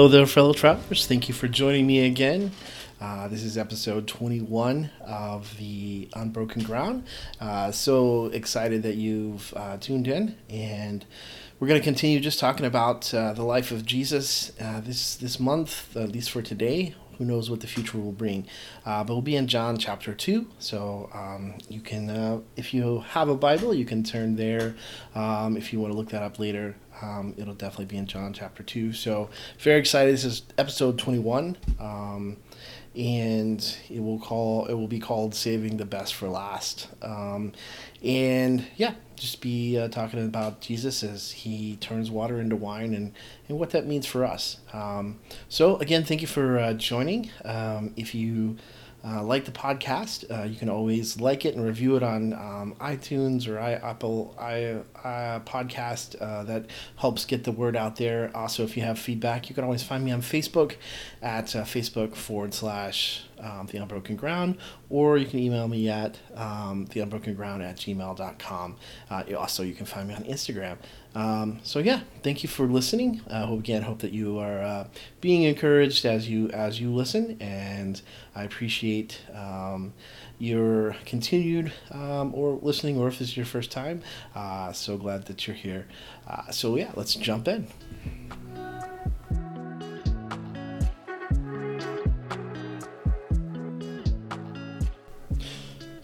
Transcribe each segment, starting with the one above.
Hello there, fellow travelers. Thank you for joining me again. Uh, this is episode 21 of the Unbroken Ground. Uh, so excited that you've uh, tuned in, and we're going to continue just talking about uh, the life of Jesus uh, this this month, at least for today. Who knows what the future will bring? Uh, but we'll be in John chapter 2. So um, you can, if you have a Bible, you can turn there. Um, if you want to look that up later, um, it'll definitely be in John chapter 2. So, very excited. This is episode 21. Um, and it will call it will be called saving the best for last um, and yeah just be uh, talking about jesus as he turns water into wine and and what that means for us um, so again thank you for uh, joining um, if you uh, like the podcast, uh, you can always like it and review it on um, iTunes or I, Apple I, I podcast. Uh, that helps get the word out there. Also, if you have feedback, you can always find me on Facebook at uh, Facebook forward slash um, The Unbroken Ground, or you can email me at um, theunbrokenground at gmail.com. Uh, also, you can find me on Instagram. Um, so yeah, thank you for listening. Uh, again, hope that you are uh, being encouraged as you as you listen, and I appreciate um, your continued um, or listening, or if this is your first time. Uh, so glad that you're here. Uh, so yeah, let's jump in.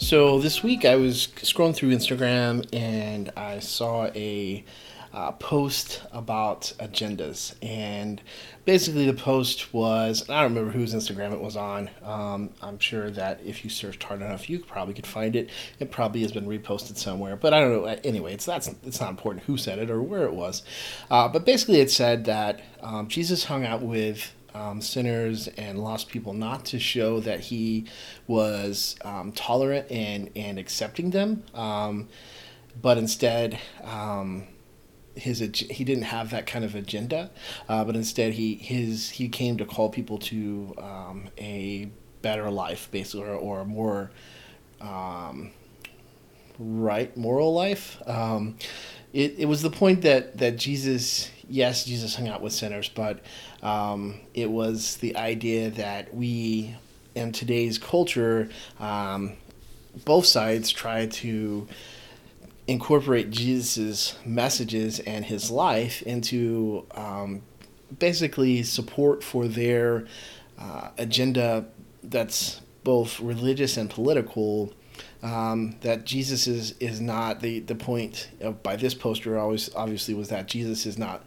So this week I was scrolling through Instagram and I saw a uh, post about agendas. And basically, the post was I don't remember whose Instagram it was on. Um, I'm sure that if you searched hard enough, you probably could find it. It probably has been reposted somewhere, but I don't know. Anyway, it's that's it's not important who said it or where it was. Uh, but basically, it said that um, Jesus hung out with um, sinners and lost people, not to show that he was um, tolerant and, and accepting them, um, but instead, um, his he didn't have that kind of agenda, uh, but instead he his he came to call people to um, a better life, basically, or, or a more um, right moral life. Um, it, it was the point that that Jesus, yes, Jesus hung out with sinners, but um, it was the idea that we in today's culture, um, both sides try to incorporate Jesus' messages and his life into um, basically support for their uh, agenda that's both religious and political. Um, that Jesus is is not the the point of, by this poster always obviously was that Jesus is not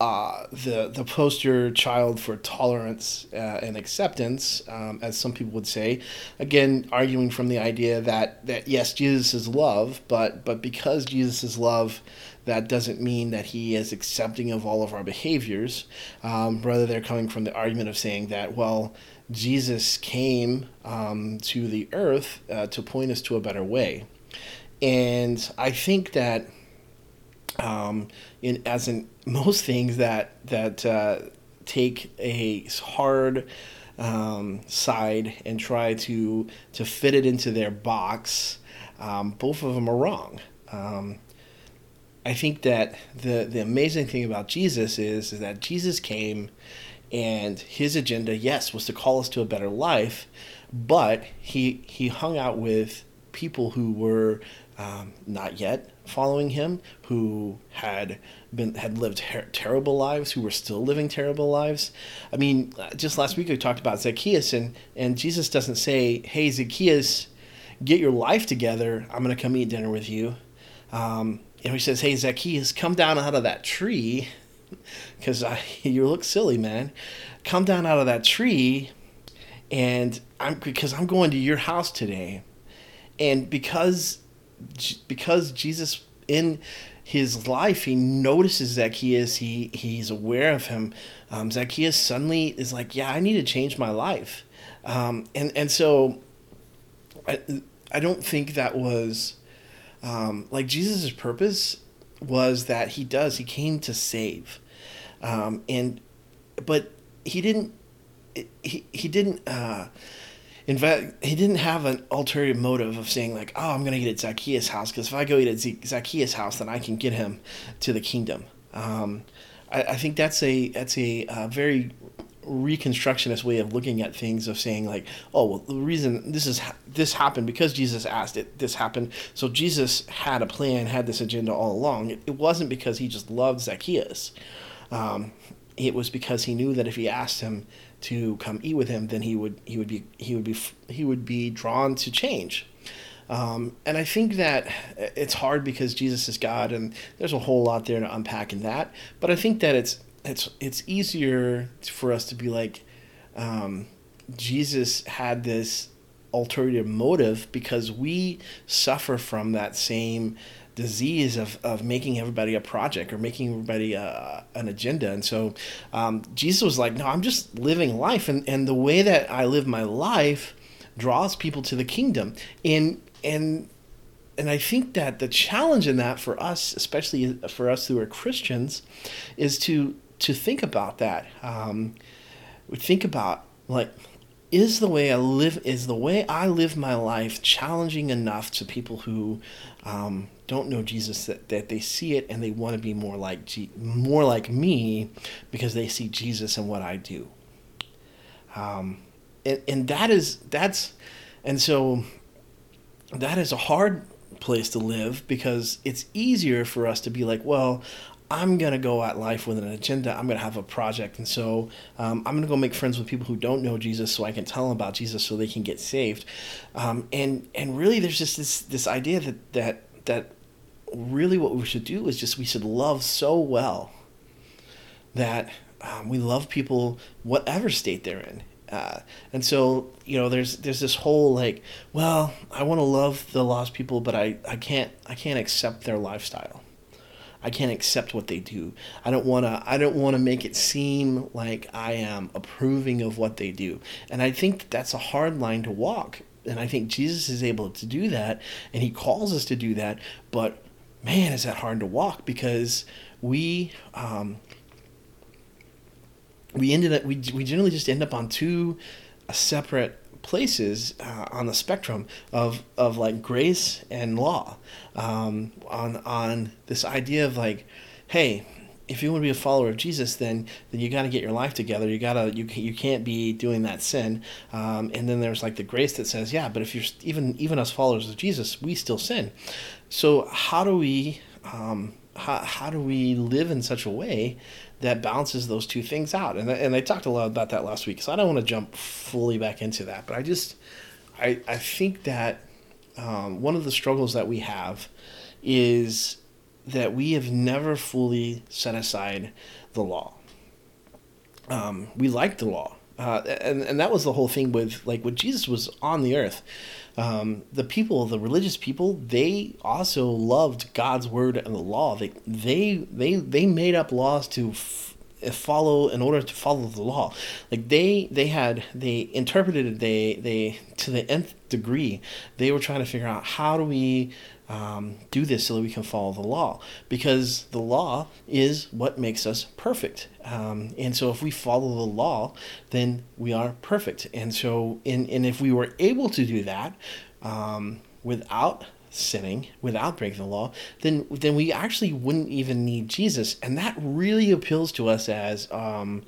uh, the the poster child for tolerance uh, and acceptance, um, as some people would say. Again, arguing from the idea that that yes, Jesus is love, but but because Jesus is love, that doesn't mean that he is accepting of all of our behaviors. Um, rather, they're coming from the argument of saying that well, Jesus came um, to the earth uh, to point us to a better way, and I think that um, in as in most things that that uh, take a hard um, side and try to to fit it into their box, um, both of them are wrong. Um, I think that the the amazing thing about Jesus is, is that Jesus came and his agenda, yes, was to call us to a better life, but he he hung out with people who were um, not yet following him, who had been had lived ter- terrible lives, who were still living terrible lives. I mean, just last week we talked about Zacchaeus, and and Jesus doesn't say, "Hey, Zacchaeus, get your life together. I'm going to come eat dinner with you." Um, know, he says, "Hey, Zacchaeus, come down out of that tree, because you look silly, man. Come down out of that tree, and I'm because I'm going to your house today." And because because Jesus in his life he notices Zacchaeus he he's aware of him um, Zacchaeus suddenly is like yeah I need to change my life um, and and so I, I don't think that was um, like Jesus' purpose was that he does he came to save um, and but he didn't he, he didn't uh, in fact, he didn't have an ulterior motive of saying like, "Oh, I'm going to get at Zacchaeus' house because if I go eat at Zacchaeus' house, then I can get him to the kingdom." Um, I, I think that's a that's a uh, very reconstructionist way of looking at things of saying like oh well the reason this is this happened because jesus asked it this happened. So jesus had a plan had this agenda all along. It, it wasn't because he just loved zacchaeus um, it was because he knew that if he asked him to come eat with him then he would he would be he would be he would be drawn to change um, and I think that it's hard because Jesus is God, and there's a whole lot there to unpack in that. But I think that it's it's it's easier for us to be like um, Jesus had this ulterior motive because we suffer from that same disease of, of making everybody a project or making everybody a, an agenda. And so um, Jesus was like, no, I'm just living life. And, and the way that I live my life draws people to the kingdom. And, and, and I think that the challenge in that for us, especially for us who are Christians, is to to think about that. Um, we think about like, is the way I live is the way I live my life challenging enough to people who um, don't know Jesus that, that they see it and they want to be more like more like me because they see Jesus in what I do. Um, and, and that is that's and so that is a hard place to live because it's easier for us to be like, well, I'm gonna go at life with an agenda. I'm gonna have a project, and so um, I'm gonna go make friends with people who don't know Jesus, so I can tell them about Jesus, so they can get saved. Um, and and really, there's just this this idea that that that really what we should do is just we should love so well that um, we love people whatever state they're in. Uh, and so you know there's there's this whole like well I want to love the lost people but I, I can't I can't accept their lifestyle I can't accept what they do. I don't want to I don't want to make it seem like I am approving of what they do. And I think that's a hard line to walk. And I think Jesus is able to do that and he calls us to do that, but man, is that hard to walk because we um, we ended up we, we generally just end up on two separate places uh, on the spectrum of of like grace and law um, on on this idea of like hey if you want to be a follower of Jesus, then then you got to get your life together. You gotta you you can't be doing that sin. Um, and then there's like the grace that says, yeah, but if you're even even us followers of Jesus, we still sin. So how do we um, how, how do we live in such a way that balances those two things out. And and I talked a lot about that last week, so I don't want to jump fully back into that. But I just I I think that um, one of the struggles that we have is that we have never fully set aside the law. Um, we like the law. Uh, and and that was the whole thing with like when Jesus was on the earth, um, the people, the religious people, they also loved God's word and the law. They they they they made up laws to f- follow in order to follow the law. Like they they had they interpreted it they they to the nth degree. They were trying to figure out how do we um, do this so that we can follow the law. Because the law is what makes us perfect. Um, and so if we follow the law then we are perfect. And so in, and if we were able to do that um, without sinning without breaking the law then then we actually wouldn't even need jesus. And that really appeals to us as um,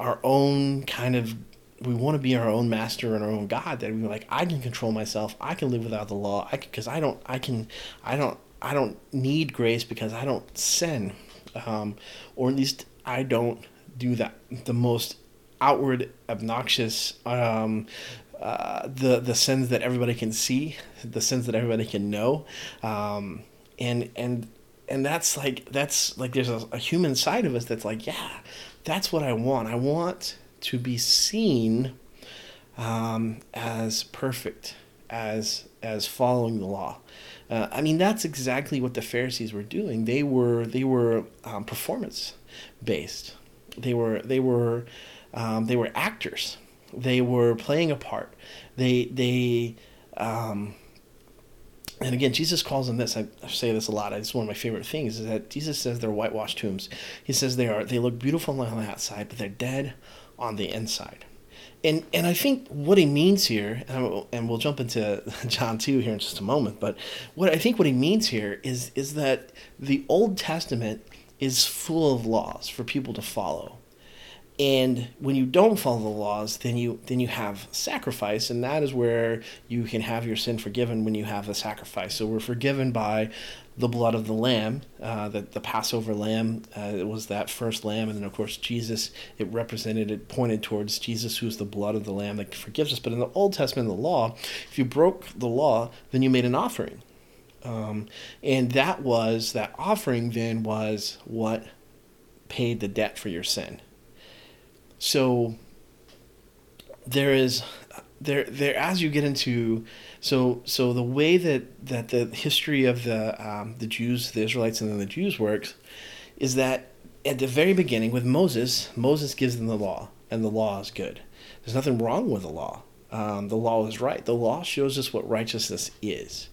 our own kind of we want to be our own master and our own God. That we're like, I can control myself. I can live without the law. I because I don't. I can. I don't. I don't need grace because I don't sin, um, or at least I don't do that. The most outward, obnoxious, um, uh, the the sins that everybody can see, the sins that everybody can know, um, and and and that's like that's like there's a, a human side of us that's like, yeah, that's what I want. I want to be seen um, as perfect, as as following the law. Uh, I mean, that's exactly what the Pharisees were doing. They were they were um, performance based. They were they were um, they were actors. They were playing a part. They they um, and again, Jesus calls them this. I, say this a lot. It's one of my favorite things is that Jesus says they're whitewashed tombs. He says they are they look beautiful on the outside, but they're dead on the inside. And, and I think what he means here, and and we'll jump into John 2 here in just a moment, but what I think what he means here is, is that the Old Testament is full of laws for people to follow. And when you don't follow the laws, then you then you have sacrifice, and that is where you can have your sin forgiven when you have the sacrifice. So we're forgiven by the blood of the lamb, uh, the, the Passover lamb. Uh, was that first lamb, and then of course Jesus. It represented, it pointed towards Jesus, who's the blood of the lamb that forgives us. But in the Old Testament, the law, if you broke the law, then you made an offering, um, and that was that offering. Then was what paid the debt for your sin. So there is there there as you get into so so the way that that the history of the um, the Jews, the Israelites, and then the Jews works is that at the very beginning with Moses, Moses gives them the law, and the law is good. There's nothing wrong with the law. Um, the law is right. The law shows us what righteousness is,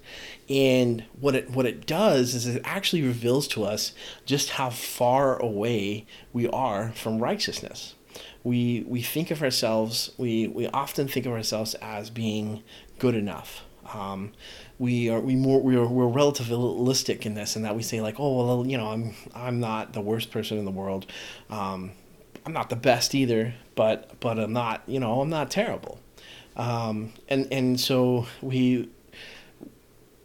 and what it what it does is it actually reveals to us just how far away we are from righteousness we we think of ourselves we we often think of ourselves as being good enough. Um, we are we more we are we're relativistic in this, and that we say like, oh well, you know, I'm I'm not the worst person in the world. Um, I'm not the best either, but but I'm not you know I'm not terrible. Um, and and so we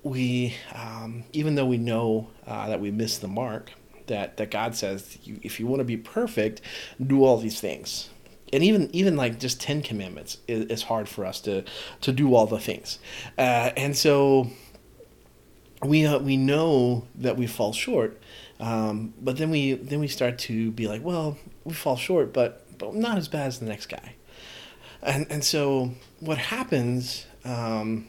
we um, even though we know uh, that we missed the mark, that that God says if you want to be perfect, do all these things. And even even like just Ten Commandments is, is hard for us to to do all the things, uh, and so we uh, we know that we fall short, um, but then we then we start to be like, well, we fall short, but but not as bad as the next guy, and and so what happens um,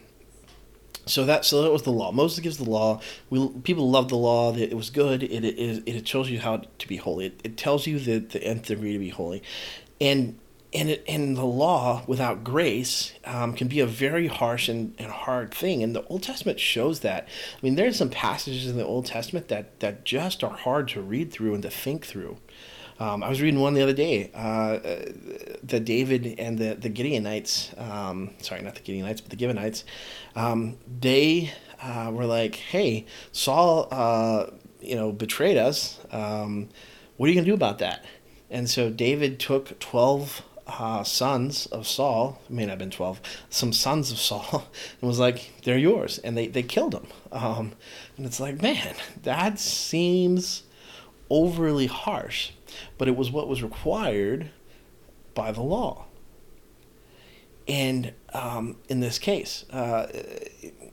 so that so that was the law. Moses gives the law. We people love the law. That It was good. It it, it shows you how to be holy. It, it tells you the the nth degree to be holy, and and it, and the law without grace um, can be a very harsh and, and hard thing. And the Old Testament shows that. I mean, there's some passages in the Old Testament that that just are hard to read through and to think through. Um, I was reading one the other day, uh, the David and the the Gideonites. Um, sorry, not the Gideonites, but the Gibeonites. Um, they uh, were like, "Hey, Saul, uh, you know, betrayed us. Um, what are you gonna do about that?" And so David took twelve uh, sons of Saul, may not have been 12, some sons of Saul, and was like, they're yours. And they, they killed him. Um, and it's like, man, that seems overly harsh but it was what was required by the law. And um, in this case, uh,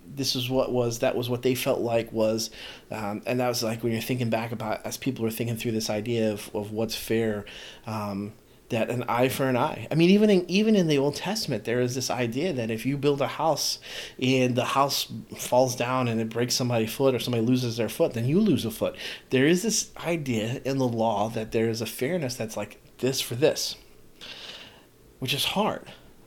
this is what was that was what they felt like was, um, and that was like when you're thinking back about as people are thinking through this idea of, of what's fair. Um, that an eye for an eye. I mean, even in even in the Old Testament, there is this idea that if you build a house and the house falls down and it breaks somebody's foot or somebody loses their foot, then you lose a foot. There is this idea in the law that there is a fairness that's like this for this, which is hard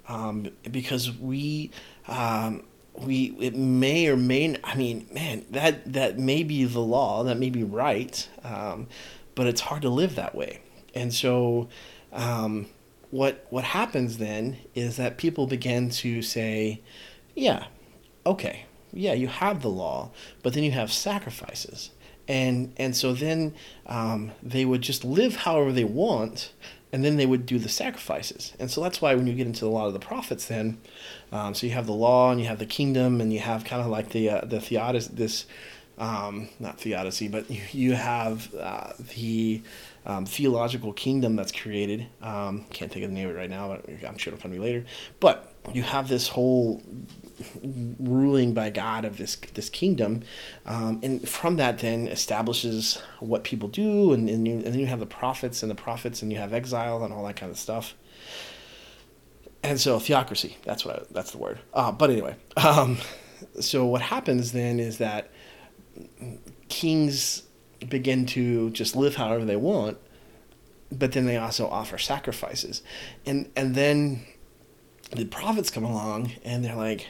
um, because we. Um, we it may or may not. I mean man that that may be the law that may be right um, but it's hard to live that way and so um, what what happens then is that people begin to say, yeah, okay, yeah, you have the law, but then you have sacrifices, and and so then um, they would just live however they want, and then they would do the sacrifices, and so that's why when you get into a lot of the prophets, then, um, so you have the law and you have the kingdom and you have kind of like the uh, the theodicy, this, um, not theodicy, but you, you have uh, the um, theological kingdom that's created. Um, can't think of the name of it right now, but I'm sure it'll come to me later. But you have this whole ruling by God of this this kingdom, um, and from that then establishes what people do, and and, you, and then you have the prophets and the prophets, and you have exile and all that kind of stuff. And so theocracy, that's what I, that's the word. Uh, but anyway, um, so what happens then is that kings begin to just live however they want, but then they also offer sacrifices. And and then the prophets come along and they're like,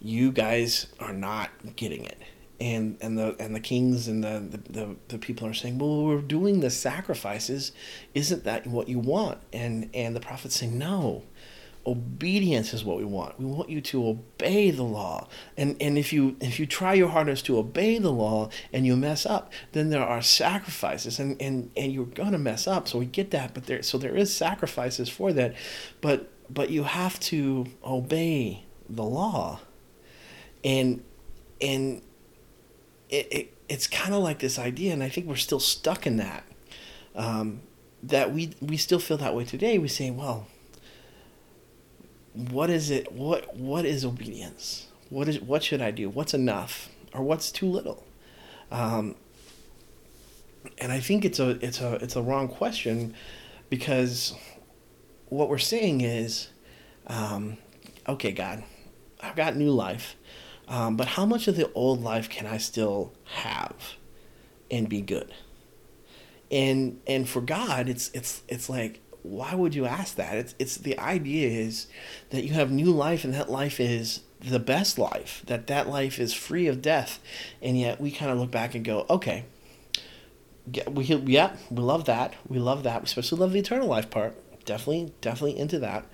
You guys are not getting it. And and the and the kings and the, the, the, people are saying, Well, we're doing the sacrifices, isn't that what you want? And and the prophets say, No. Obedience is what we want. We want you to obey the law. And and if you if you try your hardest to obey the law and you mess up, then there are sacrifices and and and you're going to mess up. So we get that, but there so there is sacrifices for that. But but you have to obey the law. And and it, it it's kind of like this idea and I think we're still stuck in that. Um, that we we still feel that way today. We say, well, what is it what what is obedience? What is what should i do? What's enough? Or what's too little? Um, and i think it's a it's a it's a wrong question because what we're saying is um, okay god i've got new life um, but how much of the old life can i still have and be good? And and for god it's it's it's like why would you ask that? It's it's the idea is that you have new life and that life is the best life. That that life is free of death, and yet we kind of look back and go, okay, we yeah we love that we love that we especially love the eternal life part. Definitely definitely into that,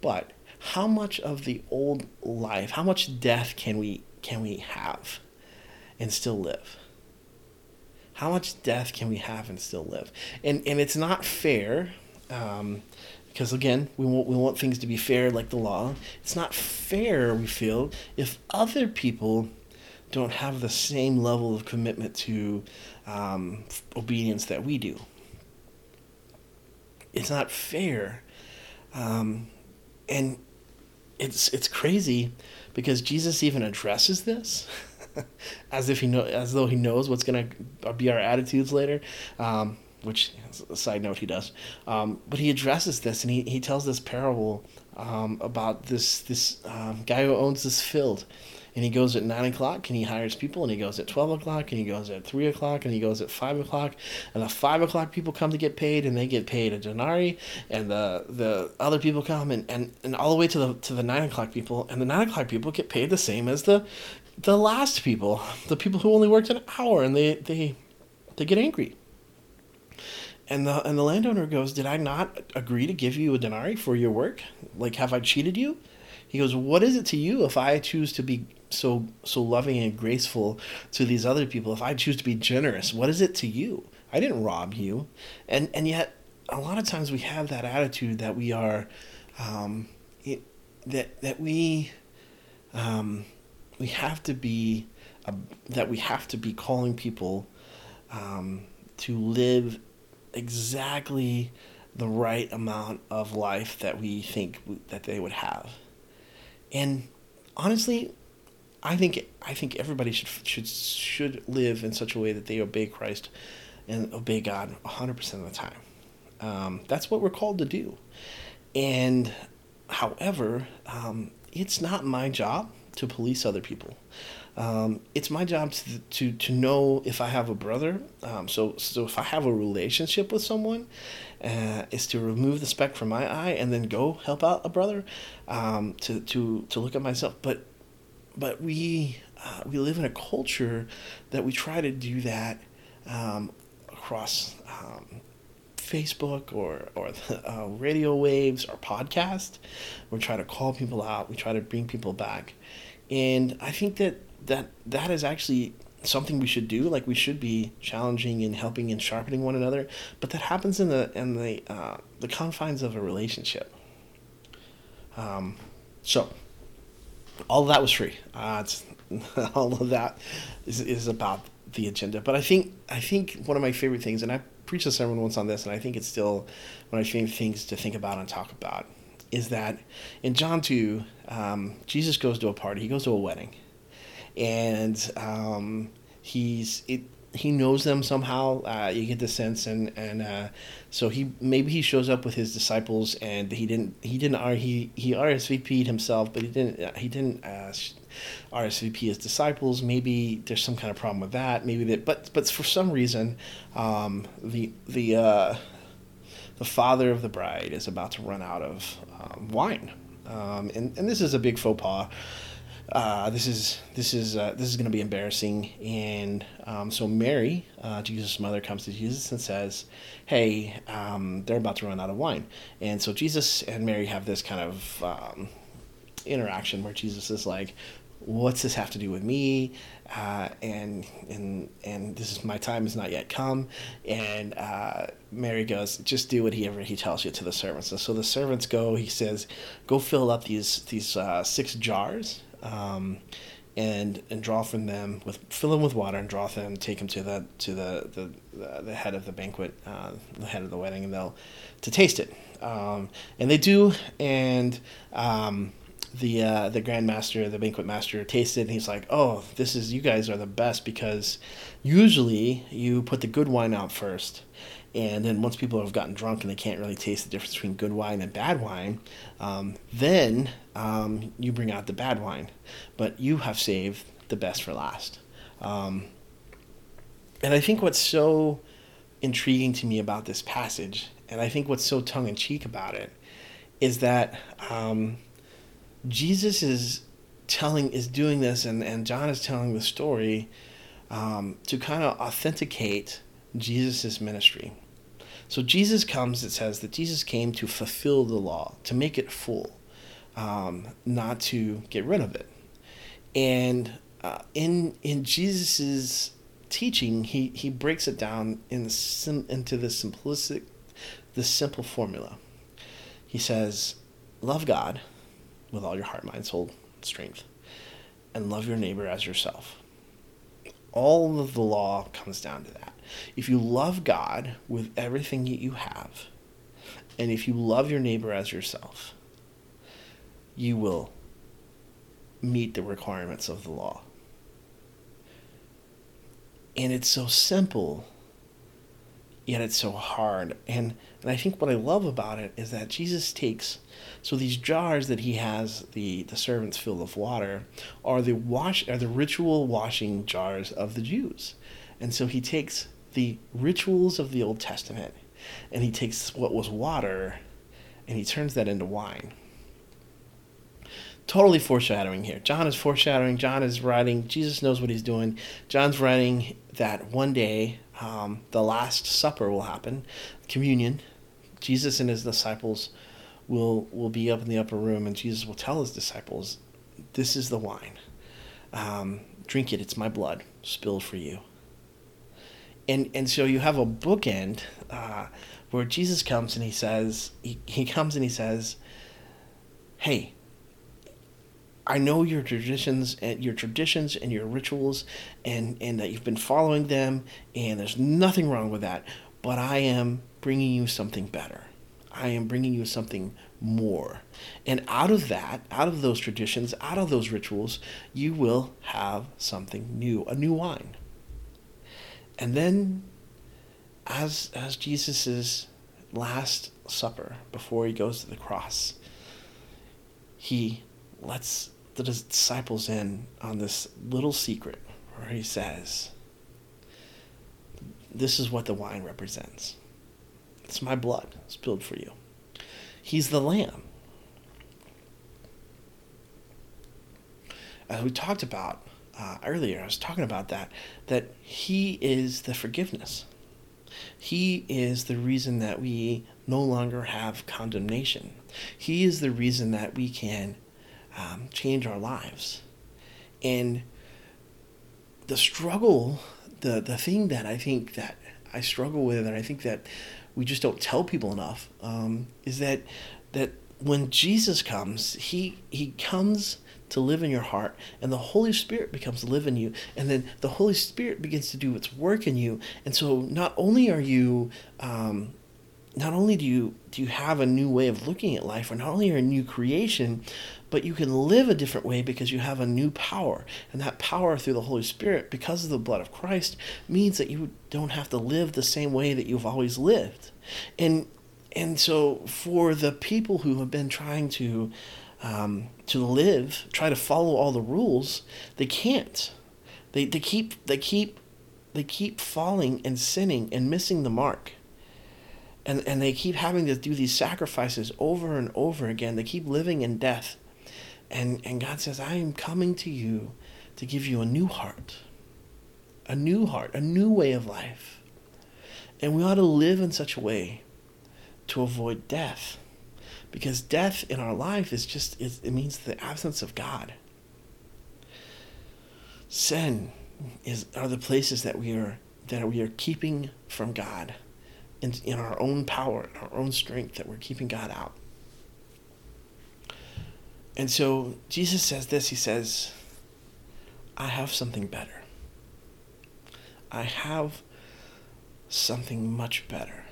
but how much of the old life, how much death can we can we have, and still live? How much death can we have and still live? And and it's not fair um, because again, we want we want things to be fair, like the law. It's not fair. We feel if other people don't have the same level of commitment to um, obedience that we do. It's not fair, um, and it's it's crazy because Jesus even addresses this. as if he know, as though he knows what's gonna be our attitudes later. Um, which is a side note he does. Um, but he addresses this and he, he tells this parable um, about this this um, guy who owns this field. And he goes at nine o'clock and he hires people and he goes at twelve o'clock and he goes at three o'clock and he goes at five o'clock and the five o'clock people come to get paid and they get paid a denarii and the the other people come and, and, and all the way to the to the nine o'clock people and the nine o'clock people get paid the same as the the last people, the people who only worked an hour and they they they get angry and the and the landowner goes, "Did I not agree to give you a denarii for your work? Like, have I cheated you?" He goes, "What is it to you if I choose to be so so loving and graceful to these other people? If I choose to be generous, what is it to you? I didn't rob you." And and yet, a lot of times we have that attitude that we are, um, it, that that we, um, we have to be, uh, that we have to be calling people, um, to live exactly the right amount of life that we think that they would have. And honestly, I think I think everybody should should should live in such a way that they obey Christ and obey God 100% of the time. Um, that's what we're called to do. And however, um, it's not my job to police other people. Um, it's my job to, to, to know if I have a brother. Um, so, so if I have a relationship with someone, uh, is to remove the speck from my eye and then go help out a brother, um, to, to, to look at myself. But, but we, uh, we live in a culture that we try to do that um, across um, Facebook or or the, uh, radio waves or podcast. We try to call people out. We try to bring people back, and I think that that that is actually something we should do. Like we should be challenging and helping and sharpening one another. But that happens in the in the uh, the confines of a relationship. Um, so all of that was free. Uh, all of that is is about the agenda. But I think I think one of my favorite things, and I preached a sermon once on this, and I think it's still one of my favorite things to think about and talk about, is that in John two, um, Jesus goes to a party. He goes to a wedding and um, he's it. He knows them somehow. Uh, you get the sense, and and uh, so he maybe he shows up with his disciples, and he didn't he didn't he he RSVP'd himself, but he didn't uh, he didn't uh, RSVP his disciples. Maybe there's some kind of problem with that. Maybe that, but but for some reason, um, the the uh, the father of the bride is about to run out of um, wine, um, and and this is a big faux pas uh, this is this is uh, this is going to be embarrassing. And um, so Mary, uh, Jesus' mother, comes to Jesus and says, "Hey, um, they're about to run out of wine." And so Jesus and Mary have this kind of um, interaction where Jesus is like, "What's this have to do with me?" Uh, and and and this is my time is not yet come. And uh, Mary goes, "Just do whatever he tells you to the servants." And so the servants go. He says, "Go fill up these these uh, six jars." Um, and and draw from them with fill them with water and draw them take them to the to the the, the head of the banquet uh, the head of the wedding and they'll to taste it. Um, and they do and um, the uh, the grand master the banquet master tasted and he's like oh this is you guys are the best because usually you put the good wine out first and then once people have gotten drunk and they can't really taste the difference between good wine and bad wine, um, then um, you bring out the bad wine. But you have saved the best for last. Um, and I think what's so intriguing to me about this passage, and I think what's so tongue in cheek about it, is that um, Jesus is telling, is doing this, and, and John is telling the story um, to kind of authenticate Jesus' ministry. So Jesus comes, it says that Jesus came to fulfill the law, to make it full, um, not to get rid of it. And uh, in in Jesus's teaching, he, he breaks it down in sim, into the simplistic, the simple formula. He says, "Love God with all your heart, mind, soul, strength, and love your neighbor as yourself." All of the law comes down to that. If you love God with everything that you have, and if you love your neighbor as yourself, you will meet the requirements of the law. And it's so simple, yet it's so hard. And and I think what I love about it is that Jesus takes so these jars that he has the the servants fill of water are the wash are the ritual washing jars of the Jews. And so he takes the rituals of the Old Testament and he takes what was water and he turns that into wine. Totally foreshadowing here. John is foreshadowing. John is writing. Jesus knows what he's doing. John's writing that one day um, the Last Supper will happen, communion. Jesus and his disciples will will be up in the upper room, and Jesus will tell his disciples, "This is the wine. Um, drink it. It's my blood spilled for you." And and so you have a bookend uh, where Jesus comes and he says he, he comes and he says, "Hey, I know your traditions and your traditions and your rituals, and and that you've been following them, and there's nothing wrong with that. But I am bringing you something better. I am bringing you something more, and out of that, out of those traditions, out of those rituals, you will have something new, a new wine." And then as as Jesus's last supper before he goes to the cross, he lets the disciples in on this little secret where he says, This is what the wine represents. It's my blood spilled for you. He's the lamb. As we talked about, uh, earlier, I was talking about that, that He is the forgiveness. He is the reason that we no longer have condemnation. He is the reason that we can um, change our lives. And the struggle, the, the thing that I think that I struggle with, and I think that we just don't tell people enough, um, is that that when Jesus comes, he he comes to live in your heart, and the Holy Spirit becomes to live in you, and then the Holy Spirit begins to do its work in you. And so, not only are you, um, not only do you do you have a new way of looking at life, or not only are a new creation, but you can live a different way because you have a new power, and that power through the Holy Spirit, because of the blood of Christ, means that you don't have to live the same way that you've always lived, and and so for the people who have been trying to um, to live, try to follow all the rules, they can't. They, they keep they keep they keep falling and sinning and missing the mark. And and they keep having to do these sacrifices over and over again. They keep living in death. And, and God says, I am coming to you to give you a new heart, a new heart, a new way of life. And we ought to live in such a way to avoid death. Because death in our life is just, it means the absence of God. Sin is, are the places that we are, that we are keeping from God in, in our own power, in our own strength, that we're keeping God out. And so Jesus says this He says, I have something better. I have something much better.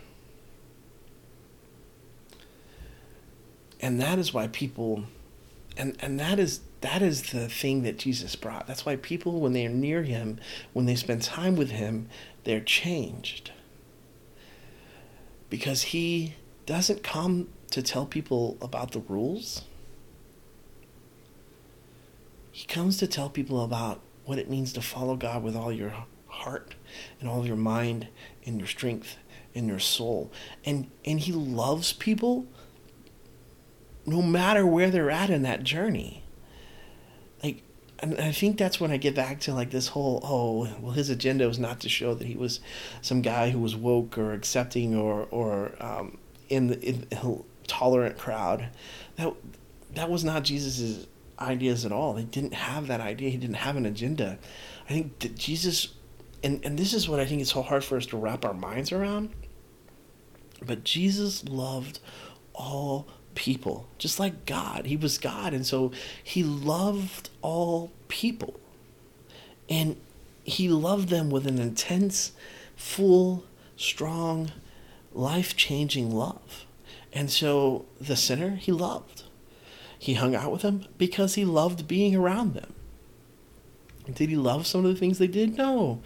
And that is why people and and that is that is the thing that Jesus brought. That's why people when they are near him, when they spend time with him, they're changed. Because he doesn't come to tell people about the rules. He comes to tell people about what it means to follow God with all your heart and all your mind and your strength and your soul. And and he loves people no matter where they're at in that journey. Like and I think that's when I get back to like this whole oh well his agenda was not to show that he was some guy who was woke or accepting or or um, in the in tolerant crowd that that was not Jesus's ideas at all. He didn't have that idea. He didn't have an agenda. I think that Jesus, and, and this is what I think is so hard for us to wrap our minds around. But Jesus loved all people, just like God. He was God. And so he loved all people. And he loved them with an intense, full, strong, life changing love. And so the sinner he loved. He hung out with them because he loved being around them. Did he love some of the things they did? No.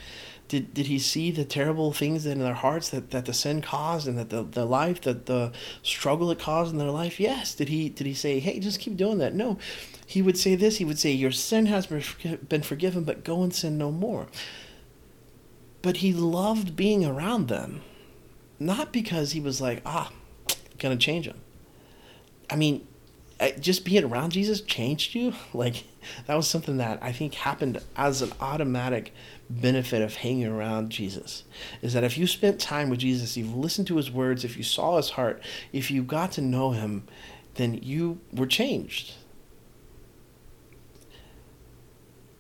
Did, did he see the terrible things in their hearts that, that the sin caused and that the, the life, that the struggle it caused in their life? Yes. Did he did he say, hey, just keep doing that? No. He would say this. He would say, your sin has been forgiven, but go and sin no more. But he loved being around them, not because he was like, ah, gonna change them. I mean, just being around Jesus changed you. Like that was something that I think happened as an automatic benefit of hanging around Jesus. Is that if you spent time with Jesus, you've listened to his words, if you saw his heart, if you got to know him, then you were changed.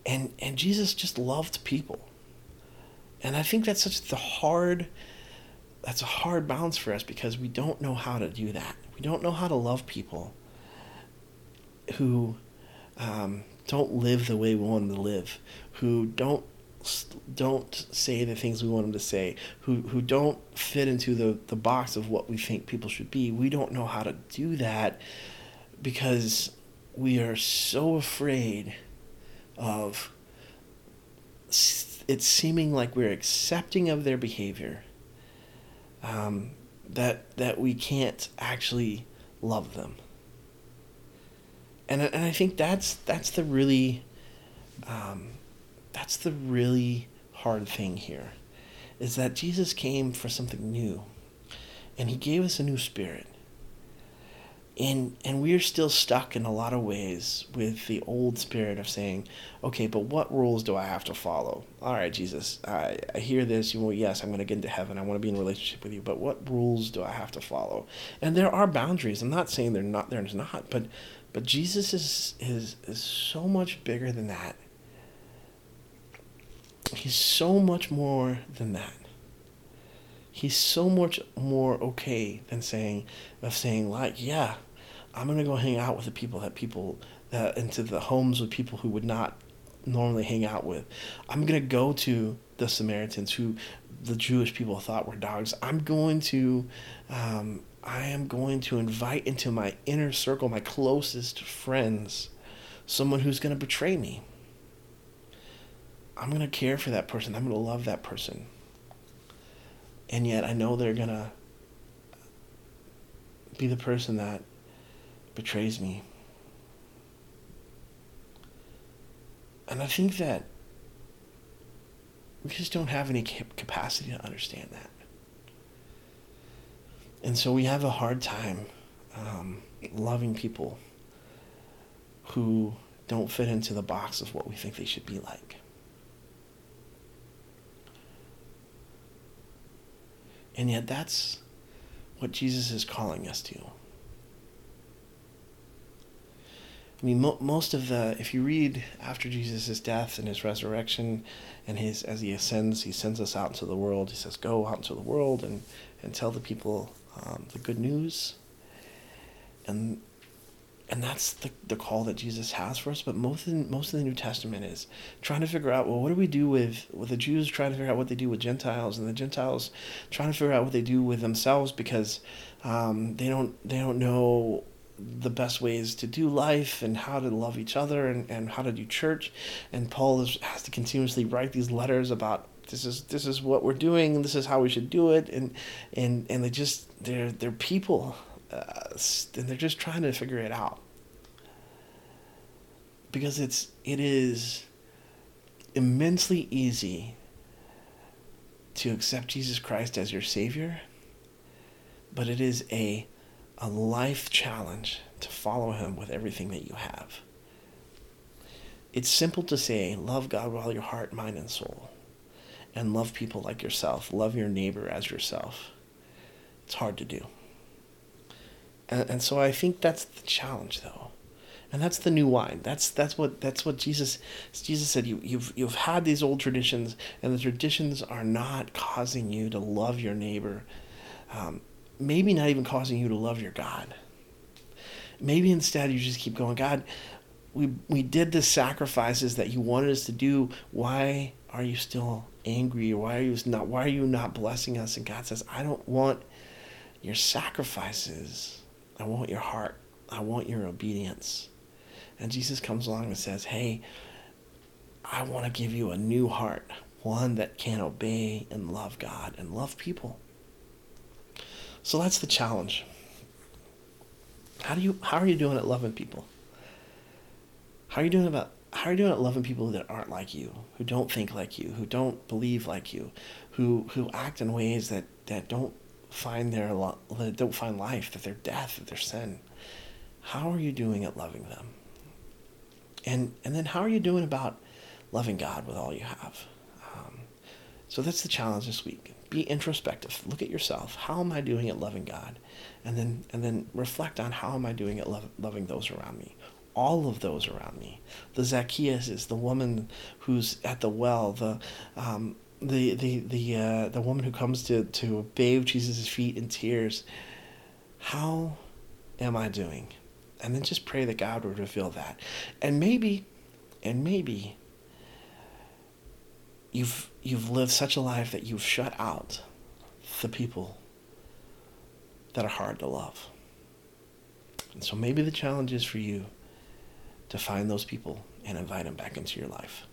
And and Jesus just loved people. And I think that's such the hard that's a hard balance for us because we don't know how to do that. We don't know how to love people who um, don't live the way we want them to live, who don't don't say the things we want them to say, who who don't fit into the the box of what we think people should be. We don't know how to do that because we are so afraid of it seeming like we're accepting of their behavior um, that that we can't actually love them and and I think that's that's the really um, that's the really hard thing here is that Jesus came for something new and he gave us a new spirit. And and we're still stuck in a lot of ways with the old spirit of saying okay but what rules do i have to follow? All right jesus i, I hear this. You well yes i'm going to get into heaven. I want to be in a relationship with you but what rules do i have to follow? And there are boundaries. I'm not saying they're not there's not but but Jesus is, is, is so much bigger than that. He's so much more than that. He's so much more okay than saying, of saying, like, yeah, I'm to go hang out with the people that people, that into the homes of people who would not normally hang out with. I'm to go to the Samaritans who the Jewish people thought were dogs. I'm going to um, I am going to invite into my inner circle, my closest friends, someone who's going to betray me. I'm going to care for that person. I'm going to love that person. And yet I know they're going to be the person that betrays me. And I think that we just don't have any capacity to understand that. And so we have a hard time um, loving people who don't fit into the box of what we think they should be like. And yet, that's what Jesus is calling us to. I mean, mo- most of the, if you read after Jesus' death and his resurrection, and his as he ascends, he sends us out into the world. He says, "Go out into the world and and tell the people um, the good news." And and that's the, the call that Jesus has for us. But most of the, most of the New Testament is trying to figure out well, what do we do with with the Jews trying to figure out what they do with Gentiles, and the Gentiles trying to figure out what they do with themselves because um, they don't they don't know the best ways to do life and how to love each other and, and how to do church. And Paul is, has to continuously write these letters about this is this is what we're doing and this is how we should do it and and and they just they're they're people uh, and they're just trying to figure it out because it's it is immensely easy to accept Jesus Christ as your savior but it is a a life challenge to follow him with everything that you have. It's simple to say, love God with all your heart, mind, and soul, and love people like yourself. Love your neighbor as yourself. It's hard to do. And, and so I think that's the challenge, though. And that's the new wine. That's that's what that's what Jesus Jesus said. You you've you've had these old traditions, and the traditions are not causing you to love your neighbor. Um, maybe not even causing you to love your God. Maybe instead you just keep going, God, we, we did the sacrifices that you wanted us to do. Why are you still angry? Why are you not why are you not blessing us? And God says, I don't want your sacrifices. I want your heart. I want your obedience. And Jesus comes along and says, Hey, I want to give you a new heart, one that can obey and love God and love people. So that's the challenge. How do you how are you doing at loving people? How are you doing about how are you doing at loving people that aren't like you, who don't think like you, who don't believe like you, who who act in ways that that don't find their that don't find life, that they're death, that they're sin. How are you doing at loving them? And and then how are you doing about loving God with all you have? Um, so that's the challenge this week be introspective. Look at yourself. How am I doing at loving God? And then and then reflect on how am I doing at love, loving those around me. All of those around me. The Zacchaeus is the woman who's at the well. The um, the the the uh, the woman who comes to to bathe Jesus' feet in tears. How am I doing? And then just pray that God would reveal that. And maybe, and maybe you've you've lived such a life that you've shut out the people that are hard to love. And so maybe the challenge is for you to find those people and invite them back into your life.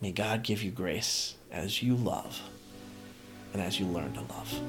May God give you grace as you love and as you learn to love.